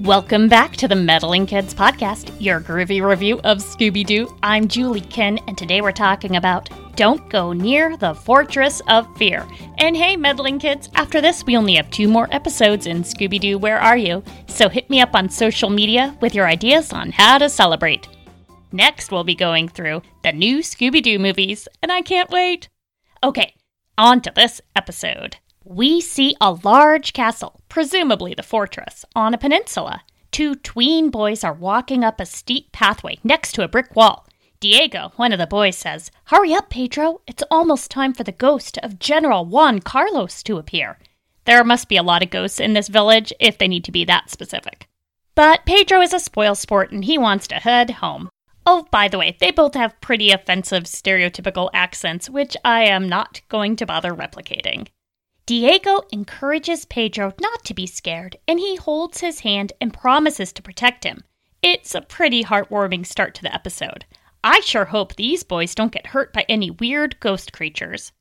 Welcome back to the Meddling Kids Podcast, your groovy review of Scooby Doo. I'm Julie Kinn, and today we're talking about Don't Go Near the Fortress of Fear. And hey, Meddling Kids, after this, we only have two more episodes in Scooby Doo Where Are You? So hit me up on social media with your ideas on how to celebrate. Next, we'll be going through the new Scooby Doo movies, and I can't wait. Okay, on to this episode we see a large castle, presumably the fortress, on a peninsula. Two tween boys are walking up a steep pathway next to a brick wall. Diego, one of the boys, says, Hurry up, Pedro. It's almost time for the ghost of General Juan Carlos to appear. There must be a lot of ghosts in this village if they need to be that specific. But Pedro is a spoil sport and he wants to head home. Oh, by the way, they both have pretty offensive stereotypical accents, which I am not going to bother replicating. Diego encourages Pedro not to be scared, and he holds his hand and promises to protect him. It's a pretty heartwarming start to the episode. I sure hope these boys don't get hurt by any weird ghost creatures.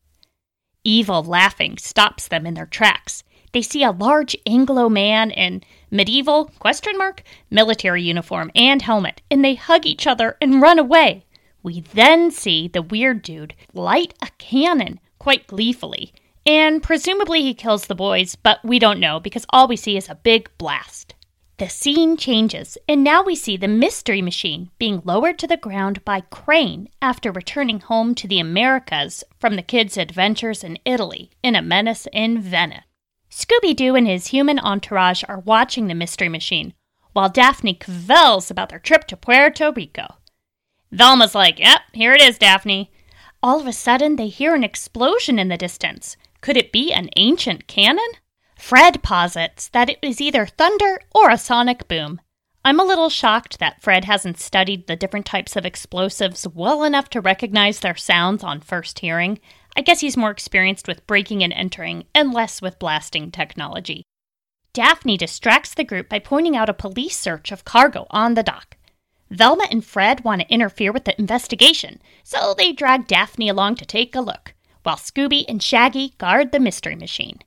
Evil laughing stops them in their tracks. They see a large Anglo man in medieval question mark military uniform and helmet, and they hug each other and run away. We then see the weird dude light a cannon quite gleefully and presumably he kills the boys, but we don't know because all we see is a big blast. The scene changes, and now we see the mystery machine being lowered to the ground by crane after returning home to the Americas from the kids' adventures in Italy in A Menace in Venice. Scooby Doo and his human entourage are watching the mystery machine, while Daphne cavils about their trip to Puerto Rico. Velma's like, Yep, here it is, Daphne. All of a sudden, they hear an explosion in the distance. Could it be an ancient cannon? Fred posits that it was either thunder or a sonic boom. I'm a little shocked that Fred hasn't studied the different types of explosives well enough to recognize their sounds on first hearing. I guess he's more experienced with breaking and entering and less with blasting technology. Daphne distracts the group by pointing out a police search of cargo on the dock. Velma and Fred want to interfere with the investigation, so they drag Daphne along to take a look while Scooby and Shaggy guard the mystery machine.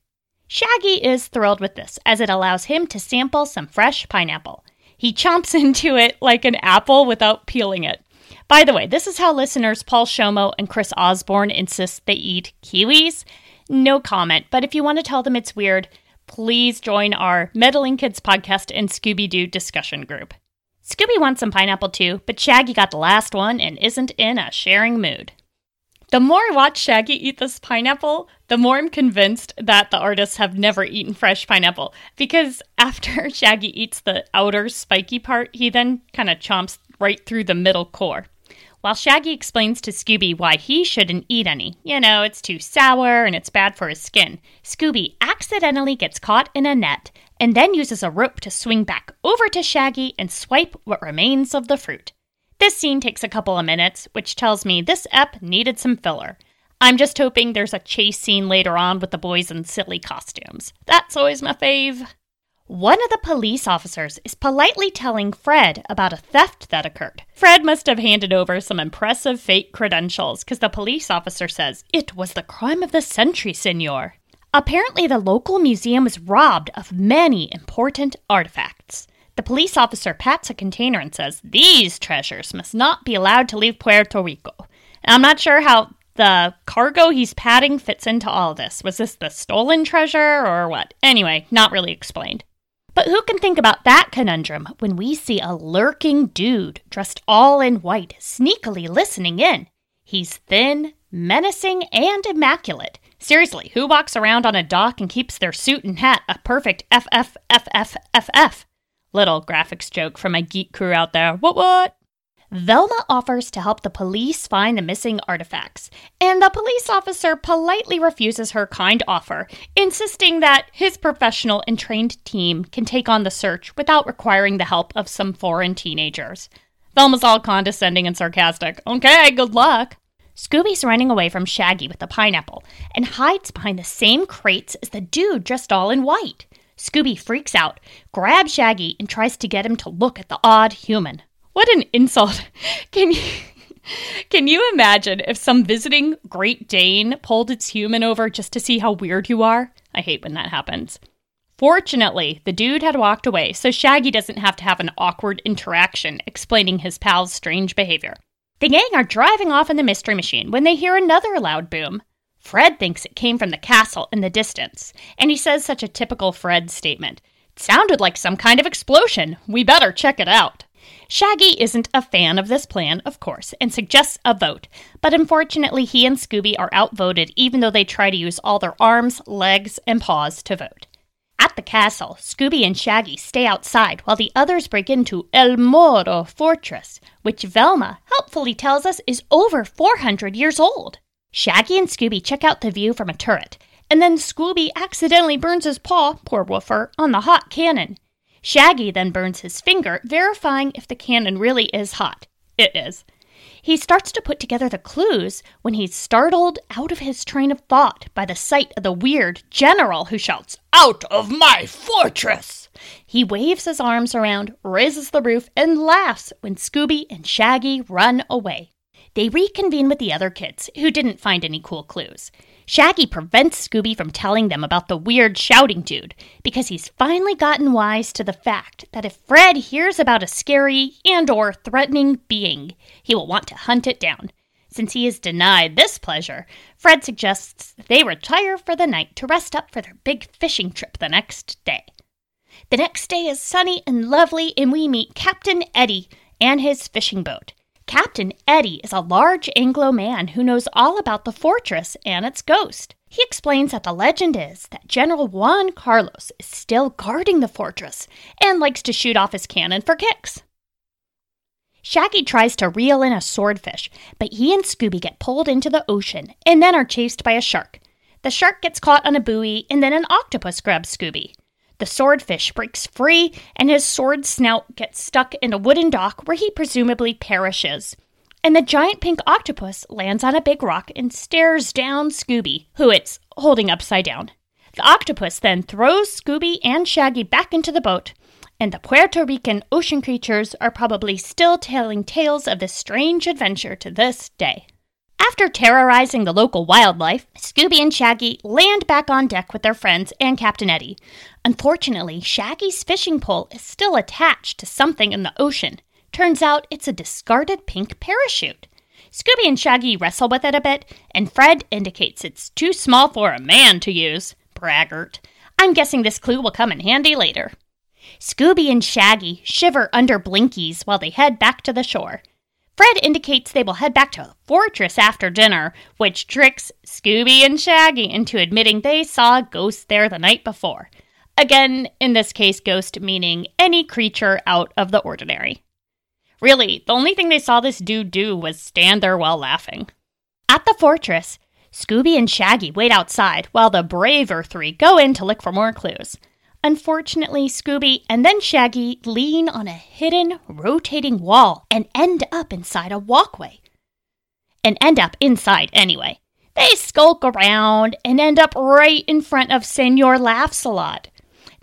Shaggy is thrilled with this, as it allows him to sample some fresh pineapple. He chomps into it like an apple without peeling it. By the way, this is how listeners Paul Shomo and Chris Osborne insist they eat kiwis. No comment, but if you want to tell them it's weird, please join our Meddling Kids podcast and Scooby Doo discussion group. Scooby wants some pineapple too, but Shaggy got the last one and isn't in a sharing mood. The more I watch Shaggy eat this pineapple, the more I'm convinced that the artists have never eaten fresh pineapple. Because after Shaggy eats the outer spiky part, he then kind of chomps right through the middle core. While Shaggy explains to Scooby why he shouldn't eat any. You know, it's too sour and it's bad for his skin. Scooby accidentally gets caught in a net and then uses a rope to swing back over to Shaggy and swipe what remains of the fruit. This scene takes a couple of minutes, which tells me this ep needed some filler. I'm just hoping there's a chase scene later on with the boys in silly costumes. That's always my fave. One of the police officers is politely telling Fred about a theft that occurred. Fred must have handed over some impressive fake credentials because the police officer says, It was the crime of the century, senor. Apparently, the local museum was robbed of many important artifacts. The police officer pats a container and says, These treasures must not be allowed to leave Puerto Rico. And I'm not sure how the cargo he's patting fits into all this. Was this the stolen treasure or what? Anyway, not really explained. But who can think about that conundrum when we see a lurking dude dressed all in white sneakily listening in? He's thin, menacing, and immaculate. Seriously, who walks around on a dock and keeps their suit and hat a perfect FFFFFF? Little graphics joke from my geek crew out there. What, what? Velma offers to help the police find the missing artifacts, and the police officer politely refuses her kind offer, insisting that his professional and trained team can take on the search without requiring the help of some foreign teenagers. Velma's all condescending and sarcastic. Okay, good luck. Scooby's running away from Shaggy with the pineapple and hides behind the same crates as the dude dressed all in white. Scooby freaks out, grabs Shaggy, and tries to get him to look at the odd human. What an insult! Can you. Can you imagine if some visiting Great Dane pulled its human over just to see how weird you are? I hate when that happens. Fortunately, the dude had walked away, so Shaggy doesn't have to have an awkward interaction explaining his pal's strange behavior. The gang are driving off in the mystery machine when they hear another loud boom. Fred thinks it came from the castle in the distance, and he says such a typical Fred statement. It sounded like some kind of explosion. We better check it out. Shaggy isn't a fan of this plan, of course, and suggests a vote, but unfortunately, he and Scooby are outvoted even though they try to use all their arms, legs, and paws to vote. At the castle, Scooby and Shaggy stay outside while the others break into El Morro Fortress, which Velma helpfully tells us is over 400 years old. Shaggy and Scooby check out the view from a turret, and then Scooby accidentally burns his paw, poor woofer, on the hot cannon. Shaggy then burns his finger, verifying if the cannon really is hot. It is. He starts to put together the clues when he's startled out of his train of thought by the sight of the weird general who shouts, Out of my fortress! He waves his arms around, raises the roof, and laughs when Scooby and Shaggy run away. They reconvene with the other kids, who didn't find any cool clues. Shaggy prevents Scooby from telling them about the weird shouting dude because he's finally gotten wise to the fact that if Fred hears about a scary and or threatening being, he will want to hunt it down. Since he is denied this pleasure, Fred suggests they retire for the night to rest up for their big fishing trip the next day. The next day is sunny and lovely, and we meet Captain Eddie and his fishing boat. Captain Eddie is a large Anglo man who knows all about the fortress and its ghost. He explains that the legend is that General Juan Carlos is still guarding the fortress and likes to shoot off his cannon for kicks. Shaggy tries to reel in a swordfish, but he and Scooby get pulled into the ocean and then are chased by a shark. The shark gets caught on a buoy, and then an octopus grabs Scooby. The swordfish breaks free, and his sword snout gets stuck in a wooden dock where he presumably perishes. And the giant pink octopus lands on a big rock and stares down Scooby, who it's holding upside down. The octopus then throws Scooby and Shaggy back into the boat, and the Puerto Rican ocean creatures are probably still telling tales of this strange adventure to this day. After terrorizing the local wildlife, Scooby and Shaggy land back on deck with their friends and Captain Eddie. Unfortunately, Shaggy's fishing pole is still attached to something in the ocean. Turns out it's a discarded pink parachute. Scooby and Shaggy wrestle with it a bit, and Fred indicates it's too small for a man to use. Braggart. I'm guessing this clue will come in handy later. Scooby and Shaggy shiver under blinkies while they head back to the shore. Fred indicates they will head back to the fortress after dinner, which tricks Scooby and Shaggy into admitting they saw a ghost there the night before. Again, in this case, ghost meaning any creature out of the ordinary. Really, the only thing they saw this dude do was stand there while laughing. At the fortress, Scooby and Shaggy wait outside while the braver three go in to look for more clues. Unfortunately, Scooby and then Shaggy lean on a hidden, rotating wall and end up inside a walkway. And end up inside anyway. They skulk around and end up right in front of Senor Laughs a Lot.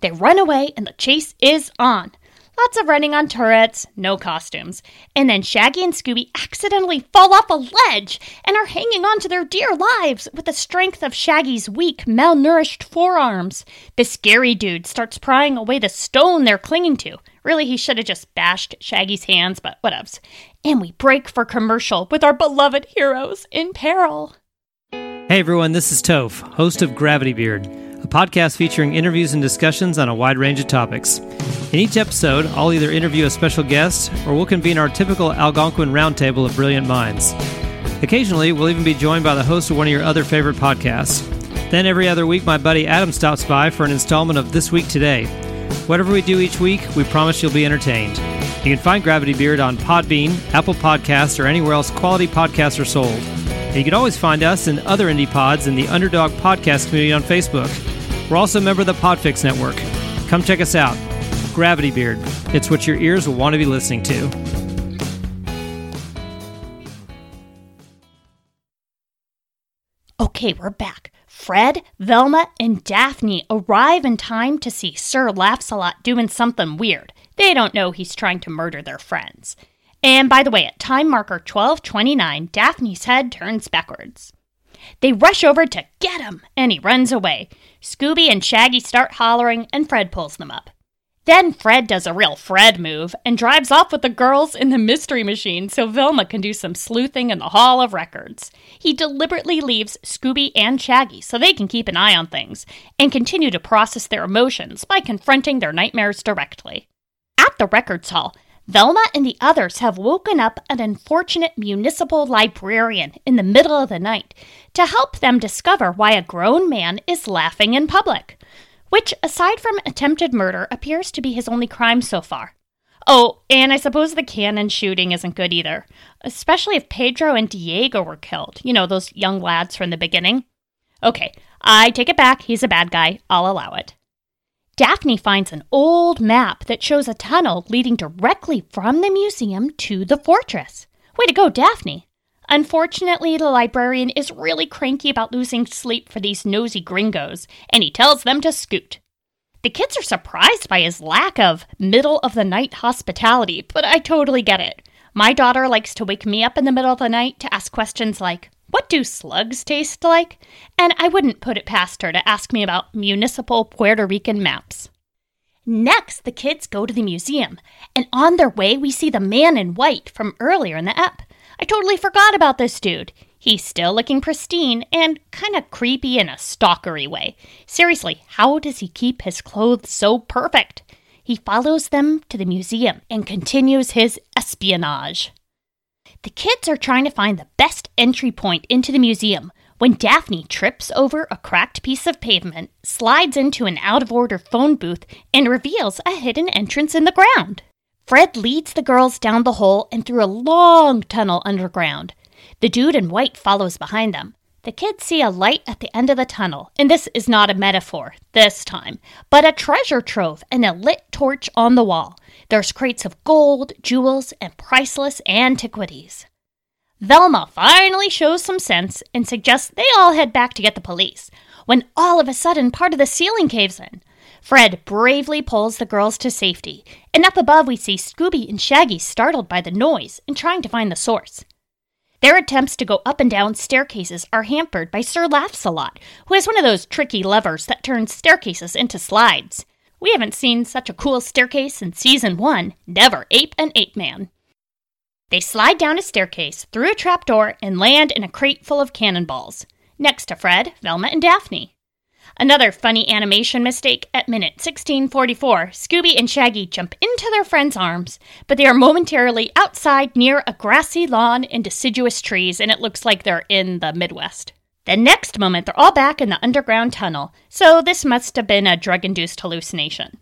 They run away and the chase is on. Lots of running on turrets, no costumes. And then Shaggy and Scooby accidentally fall off a ledge and are hanging on to their dear lives with the strength of Shaggy's weak, malnourished forearms. The scary dude starts prying away the stone they're clinging to. Really, he should have just bashed Shaggy's hands, but whatevs. And we break for commercial with our beloved heroes in peril. Hey everyone, this is Toph, host of Gravity Beard, podcast featuring interviews and discussions on a wide range of topics. In each episode, I'll either interview a special guest or we'll convene our typical Algonquin roundtable of brilliant minds. Occasionally, we'll even be joined by the host of one of your other favorite podcasts. Then every other week, my buddy Adam stops by for an installment of This Week Today. Whatever we do each week, we promise you'll be entertained. You can find Gravity Beard on Podbean, Apple Podcasts, or anywhere else quality podcasts are sold. And you can always find us and other indie pods in the Underdog Podcast community on Facebook. We're also a member of the Podfix Network. Come check us out. Gravity Beard. It's what your ears will want to be listening to. Okay, we're back. Fred, Velma, and Daphne arrive in time to see Sir Laughs-a-Lot doing something weird. They don't know he's trying to murder their friends. And by the way, at time marker 1229, Daphne's head turns backwards. They rush over to get him, and he runs away. Scooby and Shaggy start hollering, and Fred pulls them up. Then Fred does a real Fred move and drives off with the girls in the mystery machine so Velma can do some sleuthing in the Hall of Records. He deliberately leaves Scooby and Shaggy so they can keep an eye on things and continue to process their emotions by confronting their nightmares directly. At the records hall, Velma and the others have woken up an unfortunate municipal librarian in the middle of the night to help them discover why a grown man is laughing in public which, aside from attempted murder, appears to be his only crime so far. Oh, and I suppose the cannon shooting isn't good either, especially if Pedro and Diego were killed. You know, those young lads from the beginning. Okay, I take it back. He's a bad guy. I'll allow it. Daphne finds an old map that shows a tunnel leading directly from the museum to the fortress. Way to go, Daphne! Unfortunately, the librarian is really cranky about losing sleep for these nosy gringos, and he tells them to scoot. The kids are surprised by his lack of middle of the night hospitality, but I totally get it. My daughter likes to wake me up in the middle of the night to ask questions like, Do slugs taste like? And I wouldn't put it past her to ask me about municipal Puerto Rican maps. Next, the kids go to the museum, and on their way, we see the man in white from earlier in the ep. I totally forgot about this dude. He's still looking pristine and kind of creepy in a stalkery way. Seriously, how does he keep his clothes so perfect? He follows them to the museum and continues his espionage. The kids are trying to find the best entry point into the museum when Daphne trips over a cracked piece of pavement, slides into an out of order phone booth, and reveals a hidden entrance in the ground. Fred leads the girls down the hole and through a long tunnel underground. The dude in white follows behind them. The kids see a light at the end of the tunnel, and this is not a metaphor this time, but a treasure trove and a lit torch on the wall. There's crates of gold, jewels, and priceless antiquities. Velma finally shows some sense and suggests they all head back to get the police, when all of a sudden part of the ceiling caves in. Fred bravely pulls the girls to safety, and up above we see Scooby and Shaggy startled by the noise and trying to find the source. Their attempts to go up and down staircases are hampered by Sir Laughs-a-Lot, who has one of those tricky levers that turns staircases into slides. We haven't seen such a cool staircase since season one, Never Ape an Ape Man. They slide down a staircase, through a trapdoor, and land in a crate full of cannonballs, next to Fred, Velma, and Daphne. Another funny animation mistake at minute 1644 Scooby and Shaggy jump into their friend's arms, but they are momentarily outside near a grassy lawn and deciduous trees, and it looks like they're in the Midwest. The next moment, they're all back in the underground tunnel, so this must have been a drug induced hallucination.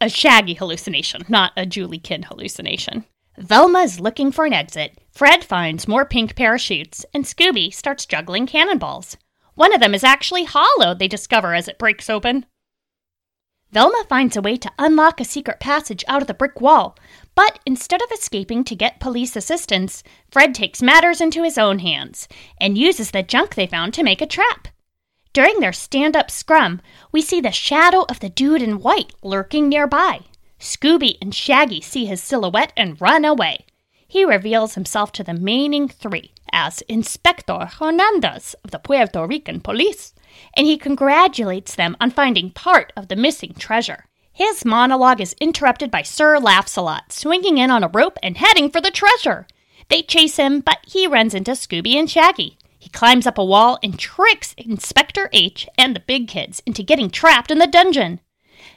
A Shaggy hallucination, not a Julie Kinn hallucination. Velma is looking for an exit, Fred finds more pink parachutes, and Scooby starts juggling cannonballs. One of them is actually hollow, they discover as it breaks open. Velma finds a way to unlock a secret passage out of the brick wall, but instead of escaping to get police assistance, Fred takes matters into his own hands and uses the junk they found to make a trap. During their stand up scrum, we see the shadow of the dude in white lurking nearby. Scooby and Shaggy see his silhouette and run away. He reveals himself to the remaining three as Inspector Hernandez of the Puerto Rican police, and he congratulates them on finding part of the missing treasure. His monologue is interrupted by Sir Laughs-a-Lot, swinging in on a rope and heading for the treasure. They chase him, but he runs into Scooby and Shaggy. He climbs up a wall and tricks Inspector H and the big kids into getting trapped in the dungeon.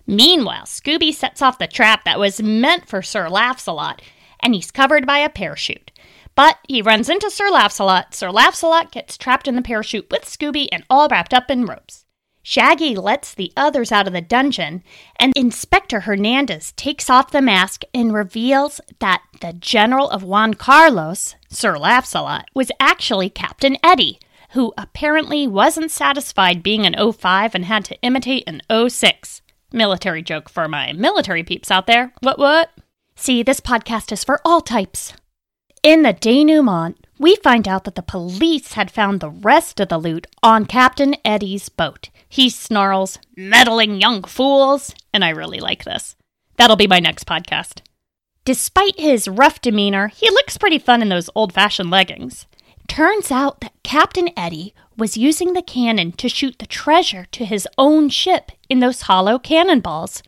Meanwhile, Scooby sets off the trap that was meant for Sir Laughs-a-Lot, and he's covered by a parachute. But he runs into Sir Laughs-a-Lot. Sir Laughs-a-Lot gets trapped in the parachute with Scooby and all wrapped up in ropes. Shaggy lets the others out of the dungeon, and Inspector Hernandez takes off the mask and reveals that the General of Juan Carlos, Sir Laughs-a-Lot, was actually Captain Eddie, who apparently wasn't satisfied being an 05 and had to imitate an 06. Military joke for my military peeps out there. What, what? See, this podcast is for all types. In the denouement, we find out that the police had found the rest of the loot on Captain Eddie's boat. He snarls, meddling young fools, and I really like this. That'll be my next podcast. Despite his rough demeanor, he looks pretty fun in those old fashioned leggings. Turns out that Captain Eddie was using the cannon to shoot the treasure to his own ship in those hollow cannonballs.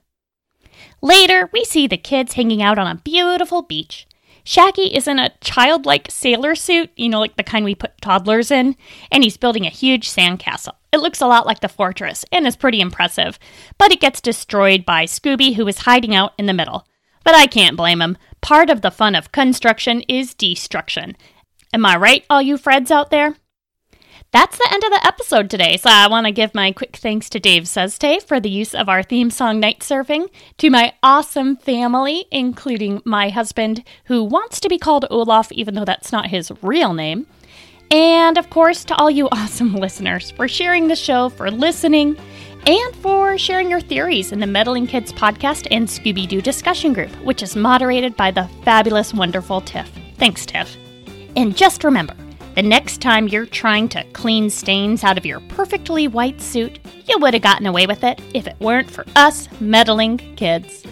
Later, we see the kids hanging out on a beautiful beach. Shaggy is in a childlike sailor suit, you know, like the kind we put toddlers in, and he's building a huge sandcastle. It looks a lot like the fortress and is pretty impressive, but it gets destroyed by Scooby, who is hiding out in the middle. But I can't blame him. Part of the fun of construction is destruction. Am I right, all you Freds out there? That's the end of the episode today, so I want to give my quick thanks to Dave Seste for the use of our theme song Night Surfing, to my awesome family, including my husband, who wants to be called Olaf even though that's not his real name, and of course to all you awesome listeners for sharing the show, for listening, and for sharing your theories in the Meddling Kids podcast and Scooby Doo discussion group, which is moderated by the fabulous, wonderful Tiff. Thanks, Tiff. And just remember, the next time you're trying to clean stains out of your perfectly white suit, you would have gotten away with it if it weren't for us meddling kids.